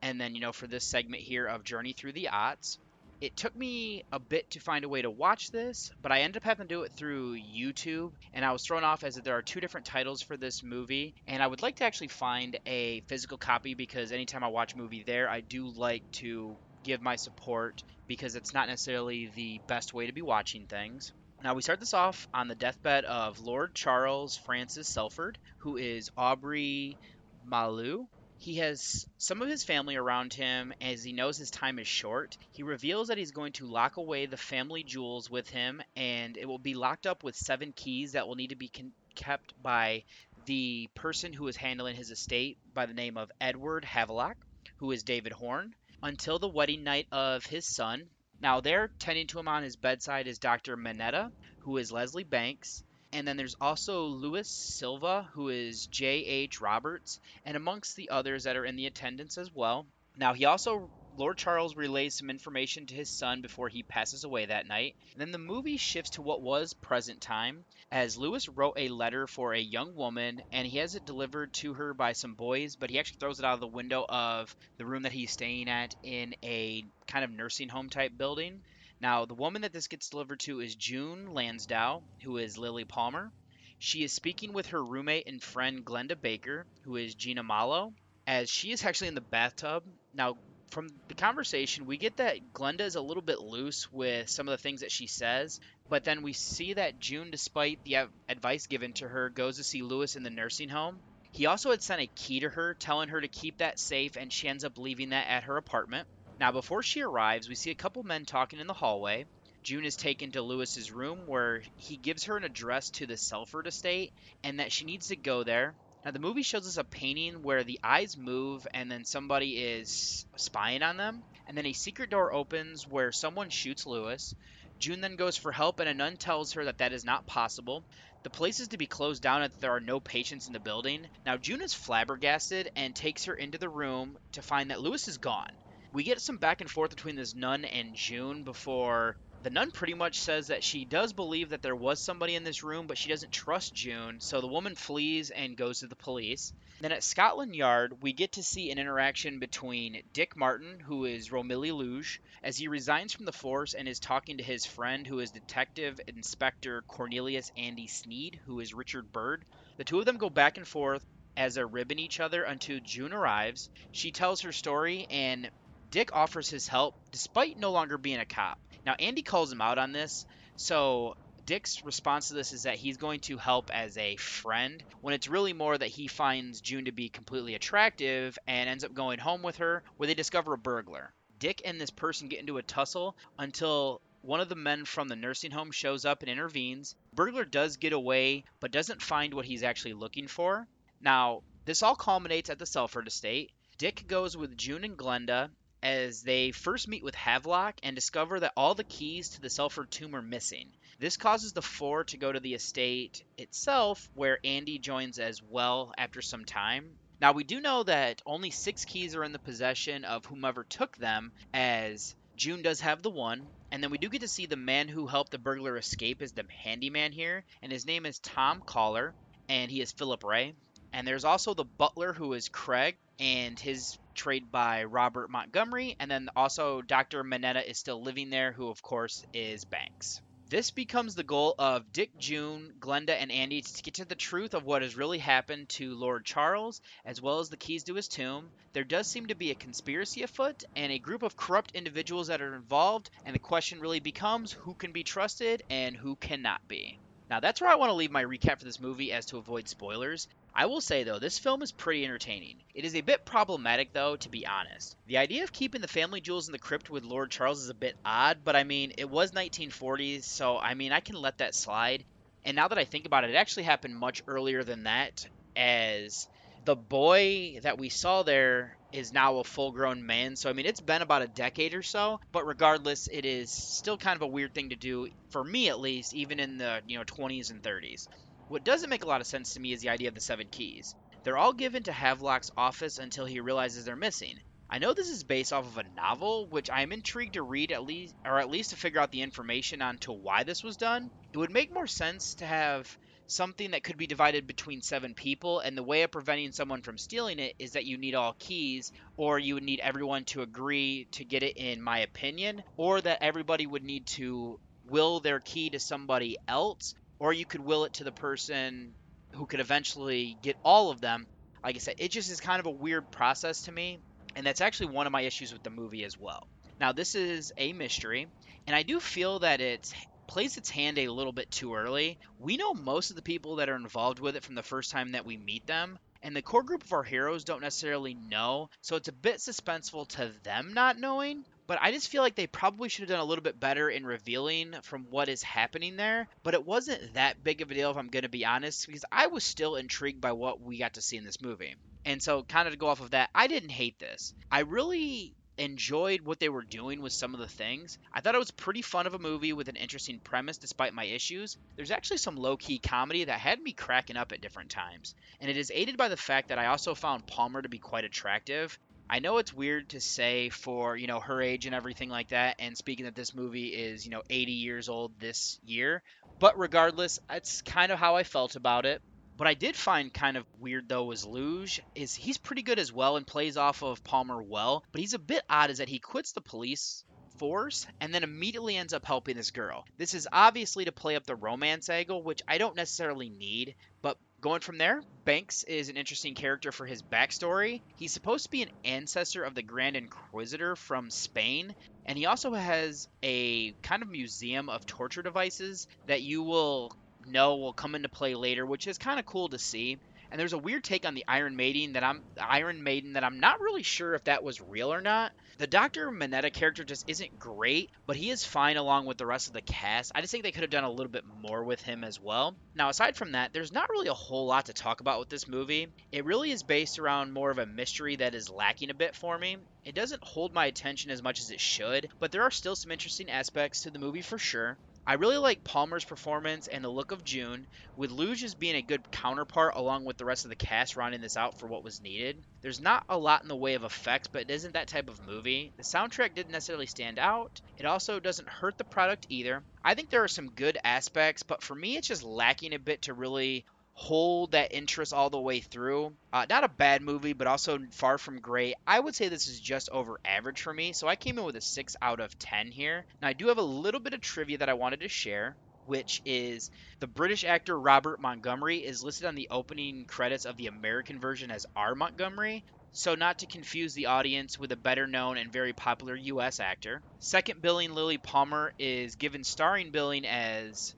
And then, you know, for this segment here of Journey Through the Aughts, it took me a bit to find a way to watch this, but I ended up having to do it through YouTube, and I was thrown off as there are two different titles for this movie, and I would like to actually find a physical copy because anytime I watch a movie there, I do like to give my support because it's not necessarily the best way to be watching things. Now, we start this off on the deathbed of Lord Charles Francis Selford, who is Aubrey Malou. He has some of his family around him as he knows his time is short. He reveals that he's going to lock away the family jewels with him, and it will be locked up with seven keys that will need to be con- kept by the person who is handling his estate by the name of Edward Havelock, who is David Horne until the wedding night of his son. Now, there, tending to him on his bedside is Dr. Manetta, who is Leslie Banks. And then there's also Louis Silva, who is J.H. Roberts, and amongst the others that are in the attendance as well. Now, he also Lord Charles relays some information to his son before he passes away that night. And then the movie shifts to what was present time, as Lewis wrote a letter for a young woman and he has it delivered to her by some boys, but he actually throws it out of the window of the room that he's staying at in a kind of nursing home type building. Now, the woman that this gets delivered to is June Lansdowne, who is Lilli Palmer. She is speaking with her roommate and friend Glenda Baker, who is Gina Malo, as she is actually in the bathtub. Now, from the conversation, we get that Glenda is a little bit loose with some of the things that she says, but then we see that June, despite the advice given to her, goes to see Lewis in the nursing home. He also had sent a key to her, telling her to keep that safe, and she ends up leaving that at her apartment. Now, before she arrives, we see a couple men talking in the hallway. June is taken to Lewis's room where he gives her an address to the Selford estate and that she needs to go there now, the movie shows us a painting where the eyes move and then somebody is spying on them. And then a secret door opens where someone shoots Lewis. June then goes for help, and a nun tells her that that is not possible. The place is to be closed down and there are no patients in the building. Now, June is flabbergasted and takes her into the room to find that Lewis is gone. We get some back and forth between this nun and June before the nun pretty much says that she does believe that there was somebody in this room, but she doesn't trust June, so the woman flees and goes to the police. Then at Scotland Yard, we get to see an interaction between Dick Martin, who is Romilly Lunge, as he resigns from the force and is talking to his friend, who is Detective Inspector Cornelius Andy Sneed, who is Richard Bird. The two of them go back and forth as they're ribbing each other until June arrives. She tells her story, and Dick offers his help despite no longer being a cop. Now, Andy calls him out on this, so Dick's response to this is that he's going to help as a friend when it's really more that he finds June to be completely attractive and ends up going home with her where they discover a burglar. Dick and this person get into a tussle until one of the men from the nursing home shows up and intervenes. Burglar does get away but doesn't find what he's actually looking for. Now, this all culminates at the Selford estate. Dick goes with June and Glenda as they first meet with Havelock and discover that all the keys to the Selford tomb are missing. This causes the four to go to the estate itself, where Andy joins as well after some time. Now, we do know that only six keys are in the possession of whomever took them, as June does have the one. And then we do get to see the man who helped the burglar escape as the handyman here, and his name is Tom Caller, and he is Philip Ray. And there's also the butler who is Craig, and his trade by Robert Montgomery. And then also Dr. Manetta is still living there, who of course is Banks. This becomes the goal of Dick, June, Glenda, and Andy to get to the truth of what has really happened to Lord Charles, as well as the keys to his tomb. There does seem to be a conspiracy afoot and a group of corrupt individuals that are involved, and the question really becomes who can be trusted and who cannot be. Now, that's where I want to leave my recap for this movie as to avoid spoilers. I will say though, this film is pretty entertaining. It is a bit problematic though, to be honest. The idea of keeping the family jewels in the crypt with Lord Charles is a bit odd, but I mean, it was 1940s, so I mean, I can let that slide. And now that I think about it, it actually happened much earlier than that, as the boy that we saw there is now a full grown man. So, I mean, it's been about a decade or so, but regardless, it is still kind of a weird thing to do, for me at least, even in the, you know, 20s and 30s. What doesn't make a lot of sense to me is the idea of the seven keys. They're all given to Havelock's office until he realizes they're missing. I know this is based off of a novel, which I am intrigued to read at least, or at least to figure out the information on to why this was done. It would make more sense to have something that could be divided between seven people, and the way of preventing someone from stealing it is that you need all keys, or you would need everyone to agree to get it, in my opinion, or that everybody would need to will their key to somebody else, or you could will it to the person who could eventually get all of them. Like I said, it just is kind of a weird process to me, and that's actually one of my issues with the movie as well. Now, this is a mystery, and I do feel that it plays its hand a little bit too early. We know most of the people that are involved with it from the first time that we meet them, and the core group of our heroes don't necessarily know, so it's a bit suspenseful to them not knowing. But I just feel like they probably should have done a little bit better in revealing from what is happening there. But it wasn't that big of a deal, if I'm going to be honest, because I was still intrigued by what we got to see in this movie. And so, kind of to go off of that, I didn't hate this. I really enjoyed what they were doing with some of the things. I thought it was pretty fun of a movie with an interesting premise despite my issues. There's actually some low key comedy that had me cracking up at different times. And it is aided by the fact that I also found Palmer to be quite attractive. I know it's weird to say for, you know, her age and everything like that, and speaking that this movie is, you know, 80 years old this year, but regardless, that's kind of how I felt about it. What I did find kind of weird though was Lunge is he's pretty good as well and plays off of Palmer well, but he's a bit odd is that he quits the police force and then immediately ends up helping this girl. This is obviously to play up the romance angle, which I don't necessarily need, but Going from there, Banks is an interesting character for his backstory. He's supposed to be an ancestor of the Grand Inquisitor from Spain, and he also has a kind of museum of torture devices that you will know will come into play later, which is kind of cool to see. And there's a weird take on the Iron Maiden that I'm Iron Maiden that I'm not really sure if that was real or not. The Dr. Manetta character just isn't great, but he is fine along with the rest of the cast. I just think they could have done a little bit more with him as well. Now, aside from that, there's not really a whole lot to talk about with this movie. It really is based around more of a mystery that is lacking a bit for me. It doesn't hold my attention as much as it should, but there are still some interesting aspects to the movie for sure. I really like Palmer's performance and the look of June, with Lunge as being a good counterpart along with the rest of the cast rounding this out for what was needed. There's not a lot in the way of effects, but it isn't that type of movie. The soundtrack didn't necessarily stand out. It also doesn't hurt the product either. I think there are some good aspects, but for me, it's just lacking a bit to really hold that interest all the way through. Uh, not a bad movie, but also far from great. I would say this is just over average for me, so I came in with a 6 out of 10 here. Now, I do have a little bit of trivia that I wanted to share. Which is the British actor Robert Montgomery is listed on the opening credits of the American version as R. Montgomery, so not to confuse the audience with a better known and very popular US actor. Second billing Lilli Palmer is given starring billing as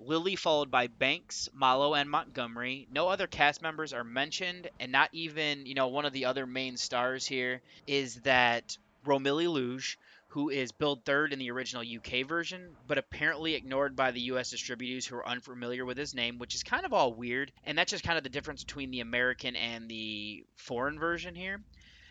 Lilli followed by Banks, Malo, and Montgomery. No other cast members are mentioned, and not even, you know, one of the other main stars here is that Romilly Lunge, who is billed third in the original UK version, but apparently ignored by the US distributors who are unfamiliar with his name, which is kind of all weird. And that's just kind of the difference between the American and the foreign version here.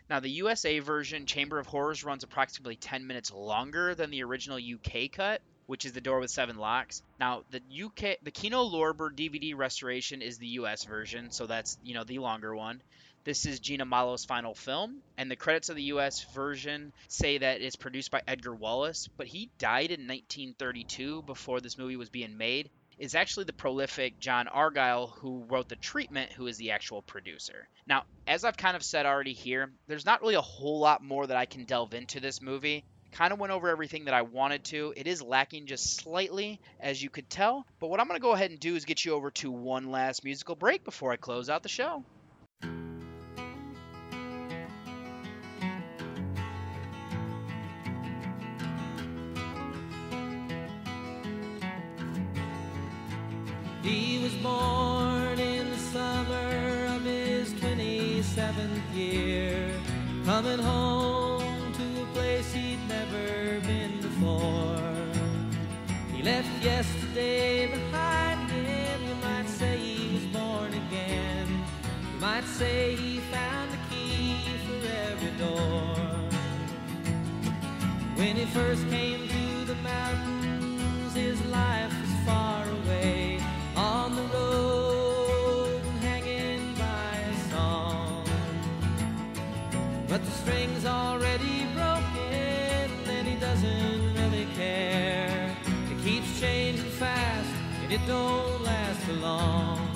Now, the USA version, Chamber of Horrors, runs approximately 10 minutes longer than the original UK cut, which is the door with seven locks. Now, the UK, the Kino Lorber DVD restoration is the US version, so that's you know the longer one. This is Gina Malo's final film, and the credits of the US version say that it's produced by Edgar Wallace, but he died in 1932 before this movie was being made. Is actually the prolific John Argyle who wrote the treatment, who is the actual producer. Now, as I've kind of said already here, there's not really a whole lot more that I can delve into this movie Kind of went over everything that I wanted to. It is lacking just slightly, as you could tell. But what I'm going to go ahead and do is get you over to one last musical break before I close out the show. He was born in the summer of his 27th year, coming home left yesterday behind him. You might say he was born again. You might say he found the key for every door. When he first came to the mountains, his life was far away on the road hanging by a song. But the string's already don't last for long.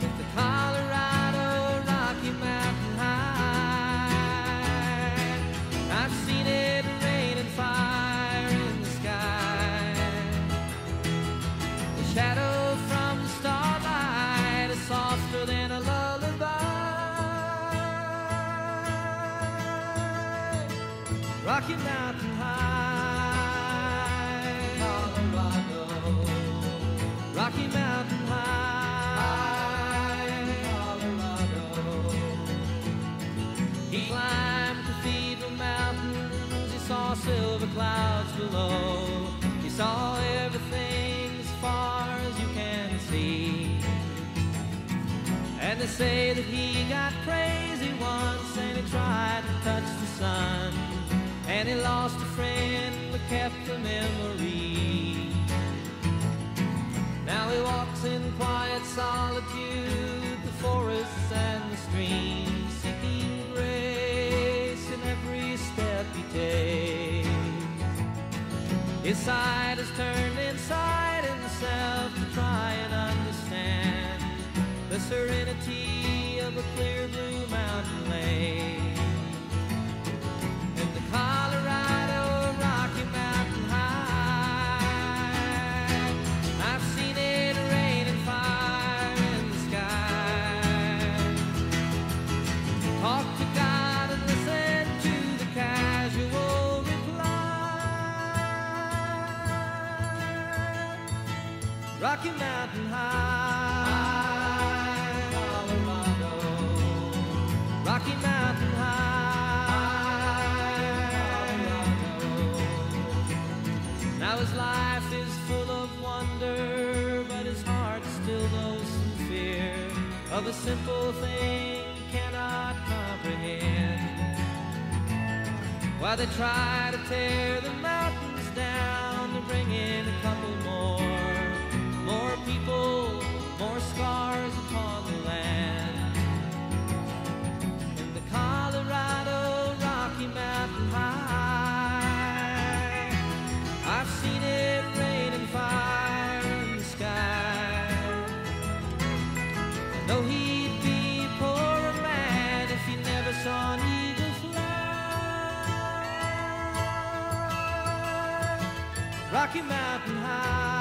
With the Colorado Rocky Mountain High, I've seen it rain and fire in the sky. The shadow from the starlight is softer than a lullaby. Rocky Mountain they say that he got crazy once and he tried to touch the sun. And he lost a friend but kept a memory. Now he walks in quiet solitude, the forests and the streams, seeking grace in every step he takes. His side is turned inside himself to try and understand serenity of a clear blue mountain lake. And the Colorado Rocky Mountain High, I've seen it rain and fire in the sky. Talk to God and listen to the casual reply. Rocky Mountain simple thing cannot comprehend. While they try to tear the mountains down to bring in a couple more, more people, more scars upon the Rocky Mountain High,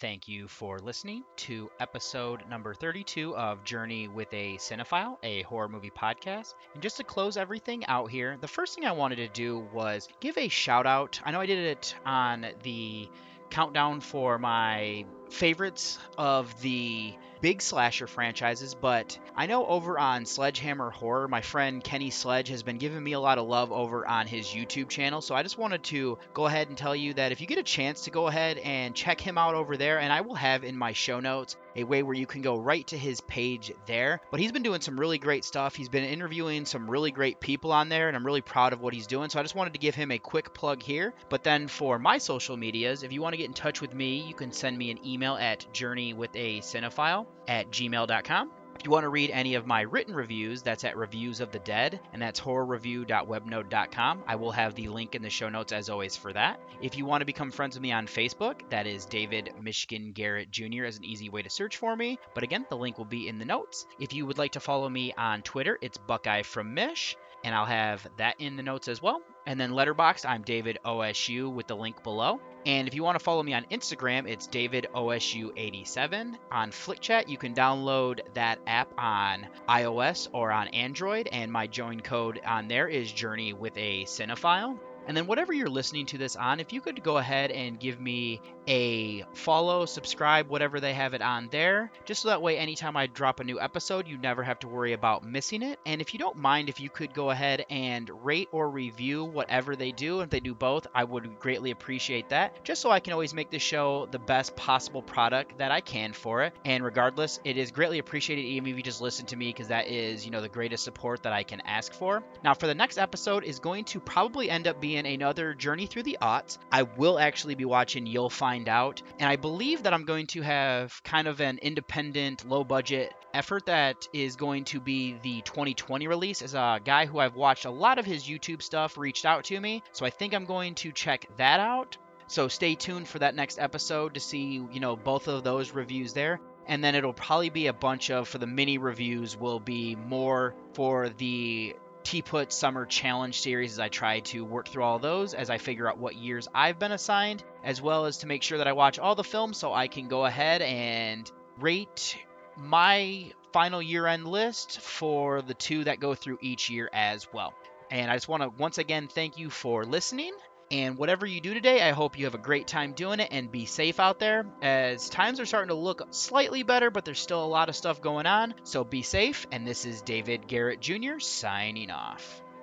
thank you for listening to episode number 32 of Journey with a Cinephile, a horror movie podcast. And just to close everything out here, the first thing I wanted to do was give a shout out. I know I did it on the countdown for my favorites of the big slasher franchises, but I know over on Sledgehammer Horror, my friend Kenny Sledge has been giving me a lot of love over on his YouTube channel. So I just wanted to go ahead and tell you that if you get a chance to go ahead and check him out over there, and I will have in my show notes a way where you can go right to his page there. But he's been doing some really great stuff. He's been interviewing some really great people on there, and I'm really proud of what he's doing. So I just wanted to give him a quick plug here. But then for my social medias, if you want to get in touch with me, you can send me an email at journeywithacinephile at gmail.com. If you want to read any of my written reviews, that's at Reviews of the Dead, and that's horrorreview.webnode.com. I will have the link in the show notes as always for that. If you want to become friends with me on Facebook, that is David Michigan Garrett Jr. as an easy way to search for me. But again, the link will be in the notes. If you would like to follow me on Twitter, it's Buckeye from Mish, and I'll have that in the notes as well. And then Letterboxd, I'm David OSU with the link below. And if you want to follow me on Instagram, it's David OSU87. On FlickChat, you can download that app on iOS or on Android, and my join code on there is Journey with a Cinephile. And then whatever you're listening to this on, if you could go ahead and give me a follow, subscribe, whatever they have it on there, just so that way anytime I drop a new episode, you never have to worry about missing it. And if you don't mind, if you could go ahead and rate or review whatever they do, if they do both, I would greatly appreciate that, just so I can always make the show the best possible product that I can for it. And regardless, it is greatly appreciated even if you just listen to me, because that is, you know, the greatest support that I can ask for. Now, for the next episode is going to probably end up being another journey through the aughts. I will actually be watching You'll Find Out, and I believe that I'm going to have kind of an independent, low budget effort that is going to be the 2020 release. As a guy who I've watched a lot of his YouTube stuff reached out to me, so I think I'm going to check that out. So stay tuned for that next episode to see, you know, both of those reviews there and then it'll probably be a bunch of for the mini reviews will be more for the T-Put Summer Challenge series as I try to work through all those as I figure out what years I've been assigned, as well as to make sure that I watch all the films so I can go ahead and rate my final year-end list for the two that go through each year as well. And I just want to once again thank you for listening. And whatever you do today, I hope you have a great time doing it and be safe out there as times are starting to look slightly better, but there's still a lot of stuff going on. So be safe. And this is David Garrett Jr. signing off.